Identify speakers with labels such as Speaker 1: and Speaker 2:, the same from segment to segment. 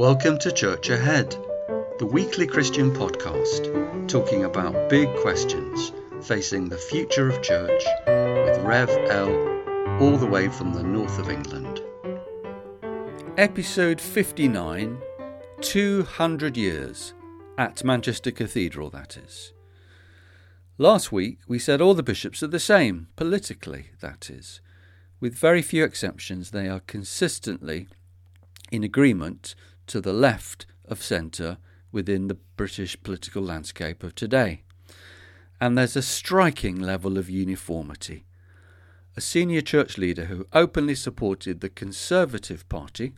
Speaker 1: Welcome to Church Ahead, the weekly Christian podcast talking about big questions facing the future of church with Rev L, all the way from the north of England.
Speaker 2: Episode 59 200 Years at Manchester Cathedral, that is. Last week we said all the bishops are the same, politically, that is. With very few exceptions, they are consistently in agreement to the left of centre within the British political landscape of today. And there's a striking level of uniformity. A senior church leader who openly supported the Conservative Party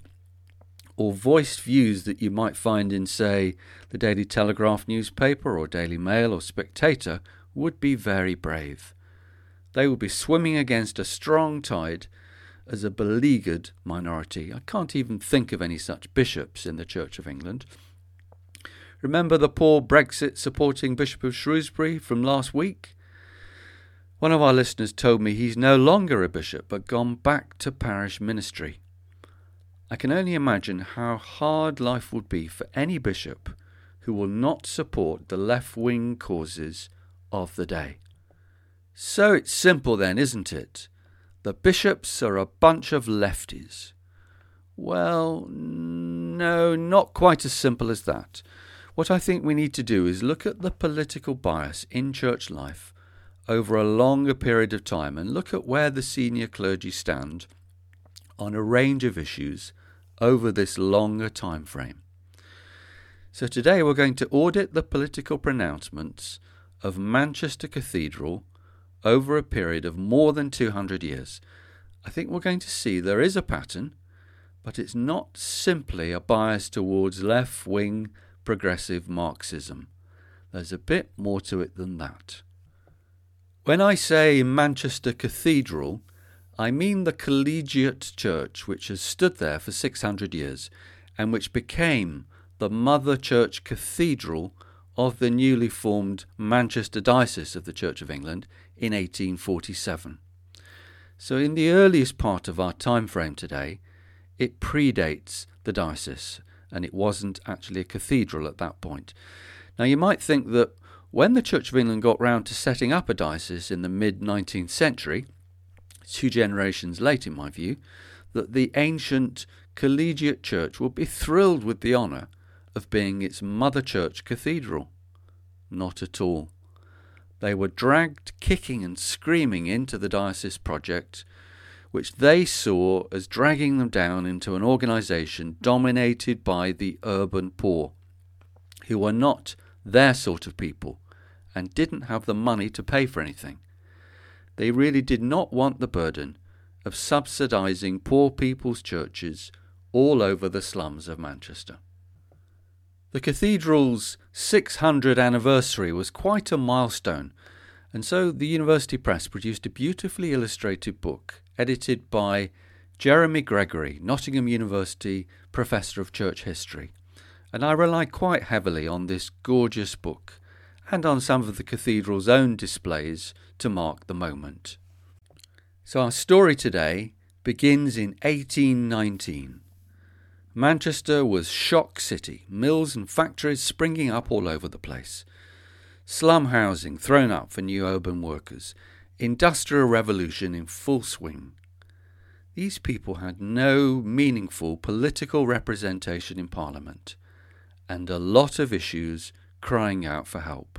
Speaker 2: or voiced views that you might find in, say, the Daily Telegraph newspaper or Daily Mail or Spectator would be very brave. They would be swimming against a strong tide as a beleaguered minority. I can't even think of any such bishops in the Church of England. Remember the poor Brexit supporting Bishop of Shrewsbury from last week? One of our listeners told me he's no longer a bishop but gone back to parish ministry. I can only imagine how hard life would be for any bishop who will not support the left wing causes of the day. So it's simple then, isn't it? The bishops are a bunch of lefties. Well, no, not quite as simple as that. What I think we need to do is look at the political bias in church life over a longer period of time and look at where the senior clergy stand on a range of issues over this longer time frame. So today we're going to audit the political pronouncements of Manchester Cathedral over a period of more than 200 years, I think we're going to see there is a pattern, but it's not simply a bias towards left wing progressive Marxism. There's a bit more to it than that. When I say Manchester Cathedral, I mean the collegiate church which has stood there for 600 years and which became the Mother Church Cathedral of the newly formed Manchester Diocese of the Church of England in 1847. So, in the earliest part of our time frame today, it predates the diocese, and it wasn't actually a cathedral at that point. Now, you might think that when the Church of England got round to setting up a diocese in the mid 19th century, two generations late in my view, that the ancient collegiate church would be thrilled with the honour of being its mother church cathedral. Not at all. They were dragged kicking and screaming into the diocese project, which they saw as dragging them down into an organisation dominated by the urban poor, who were not their sort of people and didn't have the money to pay for anything. They really did not want the burden of subsidising poor people's churches all over the slums of Manchester. The cathedral's 600th anniversary was quite a milestone, and so the University Press produced a beautifully illustrated book edited by Jeremy Gregory, Nottingham University Professor of Church History. And I rely quite heavily on this gorgeous book and on some of the cathedral's own displays to mark the moment. So our story today begins in 1819 Manchester was shock city, mills and factories springing up all over the place. Slum housing thrown up for new urban workers. Industrial revolution in full swing. These people had no meaningful political representation in Parliament, and a lot of issues crying out for help,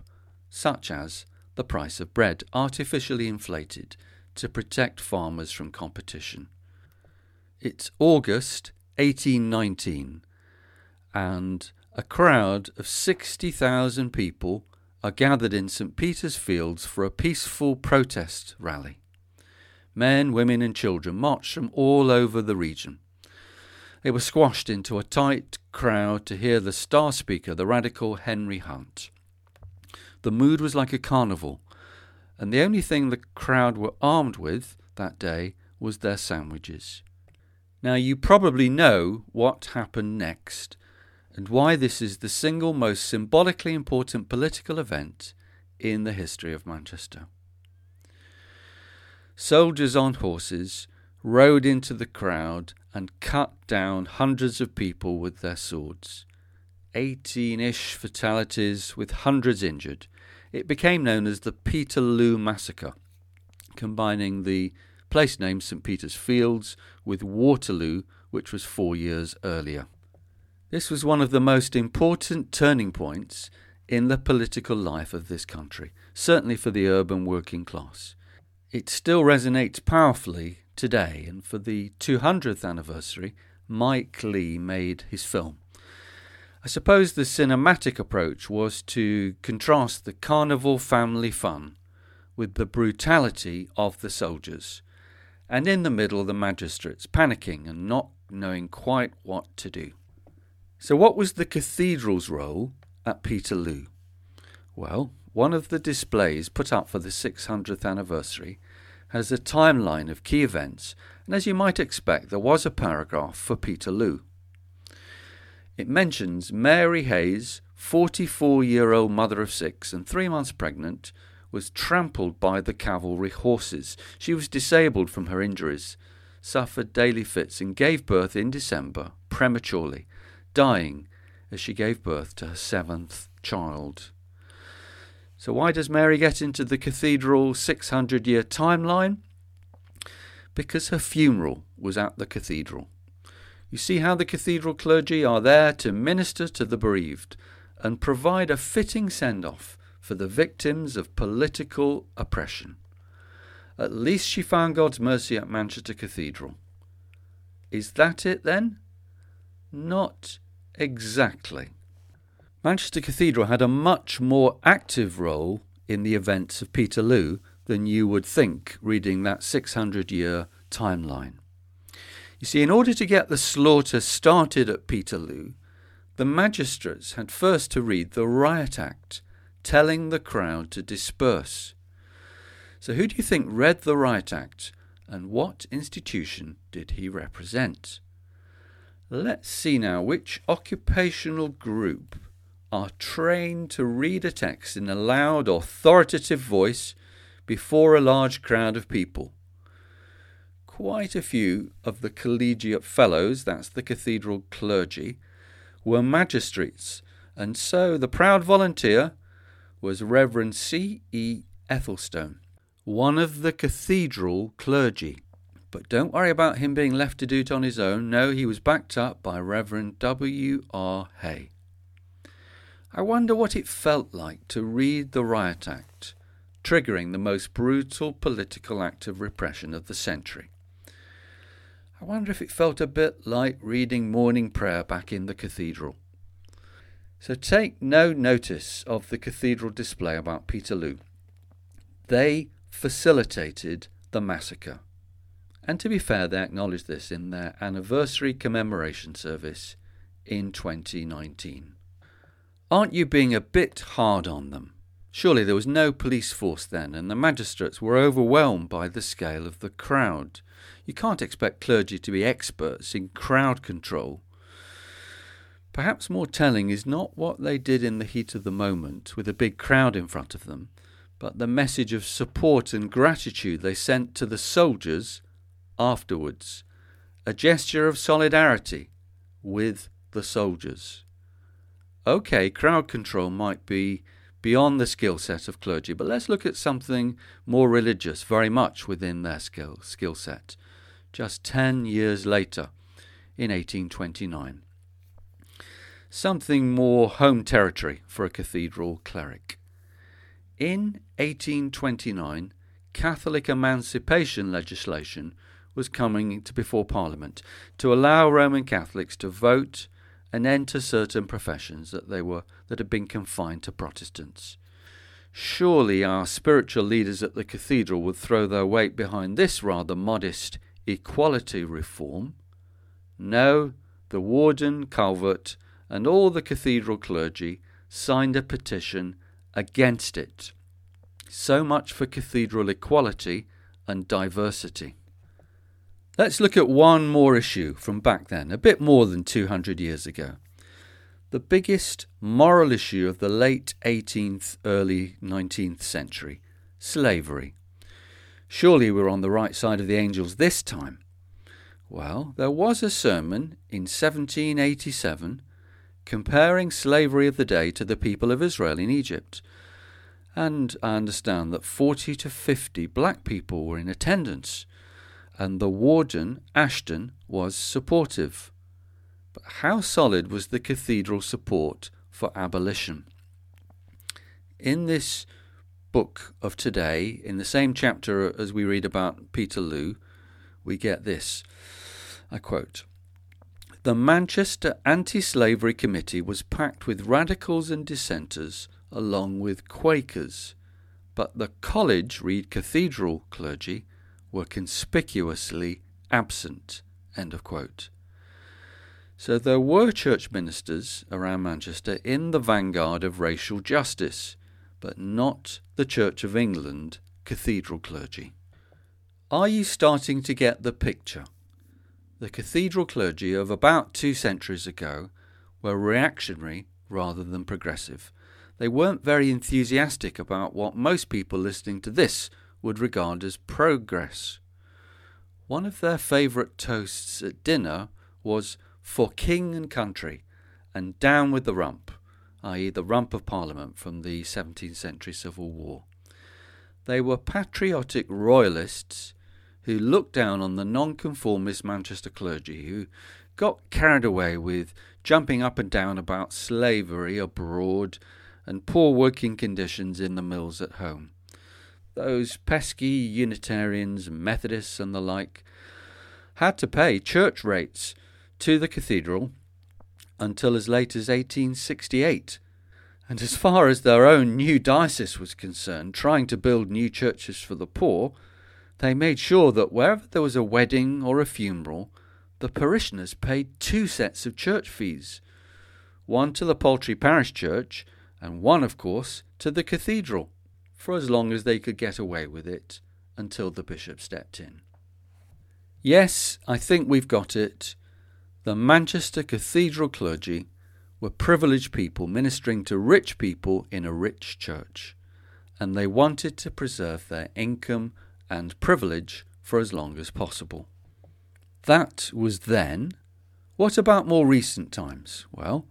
Speaker 2: such as the price of bread artificially inflated to protect farmers from competition. It's August 1819, and a crowd of 60,000 people are gathered in St. Peter's Fields for a peaceful protest rally. Men, women, and children marched from all over the region. They were squashed into a tight crowd to hear the star speaker, the radical Henry Hunt. The mood was like a carnival, and the only thing the crowd were armed with that day was their sandwiches. Now, you probably know what happened next and why this is the single most symbolically important political event in the history of Manchester. Soldiers on horses rode into the crowd and cut down hundreds of people with their swords. 18 ish fatalities with hundreds injured. It became known as the Peterloo Massacre, combining the place name St Peter's Fields with Waterloo, which was four years earlier. This was one of the most important turning points in the political life of this country, certainly for the urban working class. It still resonates powerfully today, and for the 200th anniversary, Mike Leigh made his film. I suppose the cinematic approach was to contrast the carnival family fun with the brutality of the soldiers, and in the middle, the magistrates panicking and not knowing quite what to do. So, what was the cathedral's role at Peterloo? Well, one of the displays put up for the 600th anniversary has a timeline of key events, and as you might expect, there was a paragraph for Peterloo. It mentions Mary Heys, 44 year old mother of six and three months pregnant, was trampled by the cavalry horses. She was disabled from her injuries, suffered daily fits, and gave birth in December prematurely dying as she gave birth to her seventh child. So, why does Mary get into the cathedral 600 year timeline? Because her funeral was at the cathedral. You see how the cathedral clergy are there to minister to the bereaved and provide a fitting send off for the victims of political oppression. At least she found God's mercy at Manchester Cathedral. Is that it then? Not Exactly. Manchester Cathedral had a much more active role in the events of Peterloo than you would think reading that 600 year timeline. You see, in order to get the slaughter started at Peterloo, the magistrates had first to read the Riot Act, telling the crowd to disperse. So, who do you think read the Riot Act, and what institution did he represent? Let's see now which occupational group are trained to read a text in a loud, authoritative voice before a large crowd of people. Quite a few of the collegiate fellows, that's the cathedral clergy, were magistrates, and so the proud volunteer was Reverend C. E. Ethelston, one of the cathedral clergy. But don't worry about him being left to do it on his own. No, he was backed up by Reverend W. R. Hay. I wonder what it felt like to read the Riot Act, triggering the most brutal political act of repression of the century. I wonder if it felt a bit like reading morning prayer back in the cathedral. So take no notice of the cathedral display about Peterloo. They facilitated the massacre. And to be fair, they acknowledged this in their anniversary commemoration service in 2019. Aren't you being a bit hard on them? Surely there was no police force then, and the magistrates were overwhelmed by the scale of the crowd. You can't expect clergy to be experts in crowd control. Perhaps more telling is not what they did in the heat of the moment with a big crowd in front of them, but the message of support and gratitude they sent to the soldiers afterwards, a gesture of solidarity with the soldiers. Okay, crowd control might be beyond the skill set of clergy, but let's look at something more religious, very much within their skill, skill set. Just 10 years later, in 1829. Something more home territory for a cathedral cleric. In 1829, Catholic emancipation legislation was coming to before Parliament to allow Roman Catholics to vote and enter certain professions that they were that had been confined to Protestants. Surely our spiritual leaders at the cathedral would throw their weight behind this rather modest equality reform. No, the warden, Calvert, and all the cathedral clergy signed a petition against it. So much for cathedral equality and diversity. Let's look at one more issue from back then, a bit more than 200 years ago. The biggest moral issue of the late 18th, early 19th century slavery. Surely we're on the right side of the angels this time. Well, there was a sermon in 1787 comparing slavery of the day to the people of Israel in Egypt. And I understand that 40 to 50 black people were in attendance, and the warden, Assheton, was supportive. But how solid was the cathedral support for abolition? In this book of today, in the same chapter as we read about Peterloo, we get this. I quote The Manchester Anti Slavery Committee was packed with radicals and dissenters, along with Quakers, but the college, read cathedral clergy, were conspicuously absent. So there were church ministers around Manchester in the vanguard of racial justice, but not the Church of England cathedral clergy. Are you starting to get the picture? The cathedral clergy of about two centuries ago were reactionary rather than progressive. They weren't very enthusiastic about what most people listening to this would regard as progress. One of their favourite toasts at dinner was for king and country and down with the rump, i.e., the rump of Parliament from the 17th century Civil War. They were patriotic royalists who looked down on the nonconformist Manchester clergy who got carried away with jumping up and down about slavery abroad and poor working conditions in the mills at home. Those pesky Unitarians, Methodists, and the like had to pay church rates to the cathedral until as late as 1868. And as far as their own new diocese was concerned, trying to build new churches for the poor, they made sure that wherever there was a wedding or a funeral, the parishioners paid two sets of church fees one to the Poultry Parish Church, and one, of course, to the cathedral, for as long as they could get away with it until the bishop stepped in. Yes, I think we've got it. The Manchester Cathedral clergy were privileged people ministering to rich people in a rich church, and they wanted to preserve their income and privilege for as long as possible. That was then. What about more recent times? Well,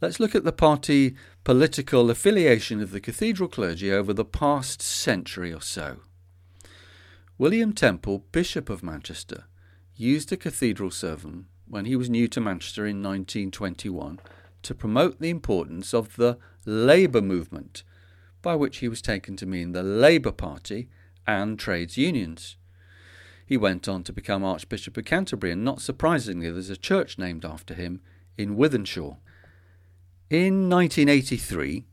Speaker 2: let's look at the party political affiliation of the cathedral clergy over the past century or so. William Temple, Bishop of Manchester, used a cathedral sermon when he was new to Manchester in 1921 to promote the importance of the Labour movement, by which he was taken to mean the Labour Party and trades unions. He went on to become Archbishop of Canterbury, and not surprisingly, there's a church named after him in Wythenshawe. In 1983,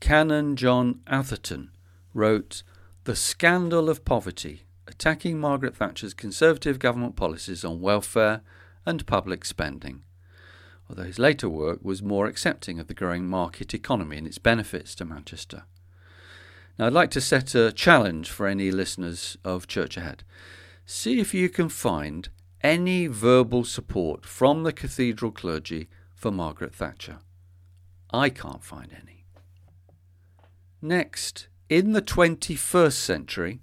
Speaker 2: Canon John Atherton wrote The Scandal of Poverty, attacking Margaret Thatcher's Conservative government policies on welfare and public spending, although his later work was more accepting of the growing market economy and its benefits to Manchester. Now, I'd like to set a challenge for any listeners of Church Ahead. See if you can find any verbal support from the cathedral clergy for Margaret Thatcher. I can't find any. Next, in the 21st century,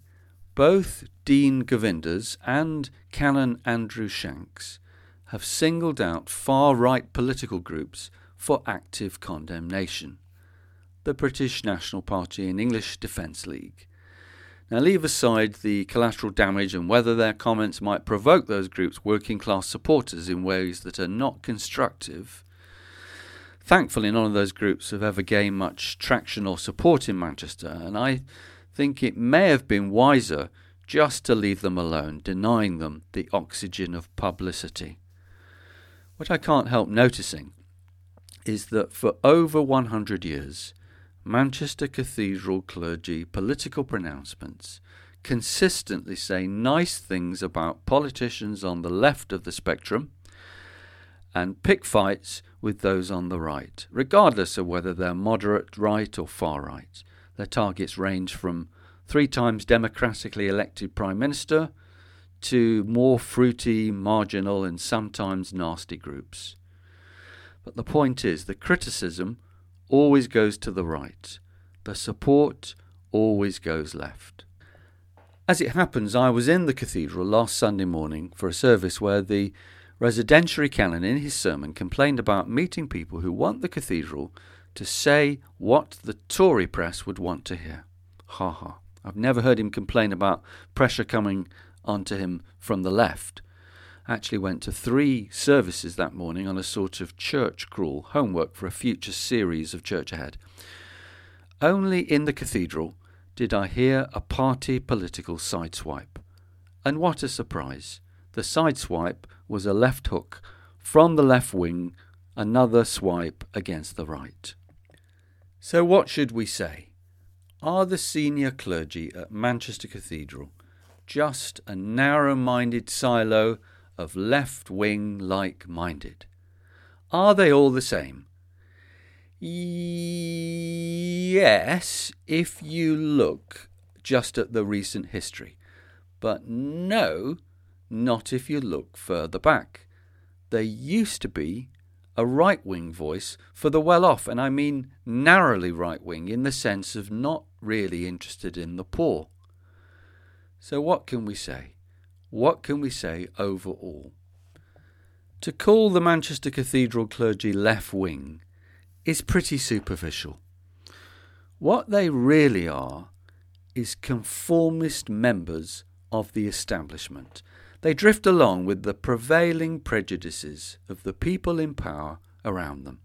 Speaker 2: both Dean Govenders and Canon Andrew Shanks have singled out far right political groups for active condemnation the British National Party and English Defence League. Now, leave aside the collateral damage and whether their comments might provoke those groups' working class supporters in ways that are not constructive. Thankfully, none of those groups have ever gained much traction or support in Manchester, and I think it may have been wiser just to leave them alone, denying them the oxygen of publicity. What I can't help noticing is that for over 100 years, Manchester Cathedral clergy political pronouncements consistently say nice things about politicians on the left of the spectrum and pick fights with those on the right, regardless of whether they're moderate right or far right. Their targets range from three times democratically elected Prime Minister to more fruity, marginal, and sometimes nasty groups. But the point is, the criticism always goes to the right. The support always goes left. As it happens, I was in the cathedral last Sunday morning for a service where the residentiary canon in his sermon complained about meeting people who want the cathedral to say what the Tory press would want to hear. Ha ha. I've never heard him complain about pressure coming onto him from the left. Actually went to three services that morning on a sort of church crawl homework for a future series of Church Ahead. Only in the cathedral did I hear a party political sideswipe. And what a surprise! The sideswipe was a left hook from the left wing, another swipe against the right. So, what should we say? Are the senior clergy at Manchester Cathedral just a narrow minded silo of left wing like minded? Are they all the same? Yes, if you look just at the recent history. But no, not if you look further back. There used to be a right wing voice for the well off, and I mean narrowly right wing in the sense of not really interested in the poor. So, what can we say? What can we say overall? To call the Manchester Cathedral clergy left wing is pretty superficial. What they really are is conformist members of the establishment. They drift along with the prevailing prejudices of the people in power around them.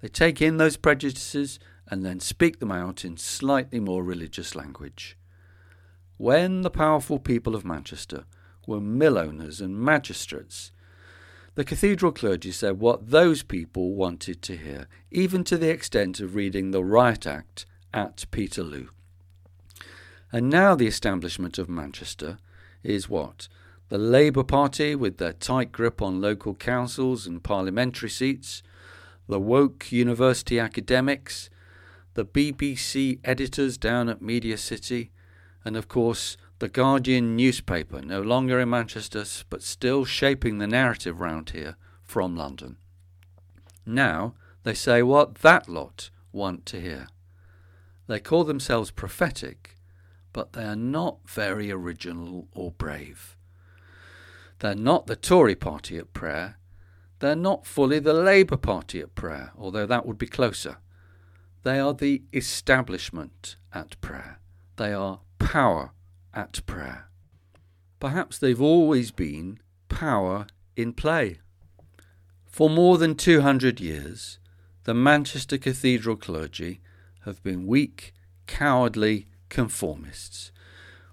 Speaker 2: They take in those prejudices and then speak them out in slightly more religious language. When the powerful people of Manchester were mill owners and magistrates, the cathedral clergy said what those people wanted to hear, even to the extent of reading the Riot Act at Peterloo. And now the establishment of Manchester is what? The Labour Party, with their tight grip on local councils and parliamentary seats, the woke university academics, the BBC editors down at Media City, and of course the Guardian newspaper, no longer in Manchester, but still shaping the narrative round here from London. Now they say what that lot want to hear. They call themselves prophetic, but they are not very original or brave. They're not the Tory party at prayer. They're not fully the Labour Party at prayer, although that would be closer. They are the establishment at prayer. They are power at prayer. Perhaps they've always been power in play. For more than 200 years, the Manchester Cathedral clergy have been weak, cowardly conformists.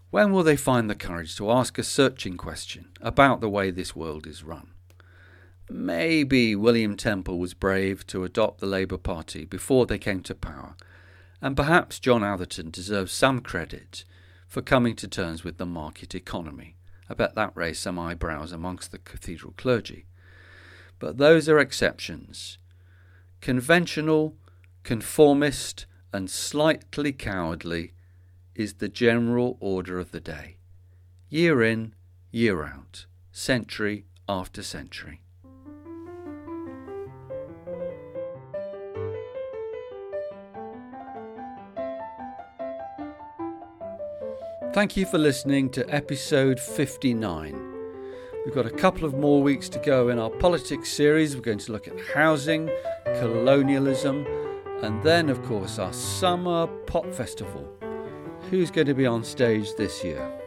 Speaker 2: When will they find the courage to ask a searching question about the way this world is run? Maybe William Temple was brave to adopt the Labour Party before they came to power, and perhaps John Atherton deserves some credit for coming to terms with the market economy. I bet that raised some eyebrows amongst the cathedral clergy. But those are exceptions. Conventional, conformist, and slightly cowardly is the general order of the day. Year in, year out, century after century. Thank you for listening to episode 59. We've got a couple of more weeks to go in our politics series. We're going to look at housing, colonialism, and then, of course, our summer pop festival. Who's going to be on stage this year?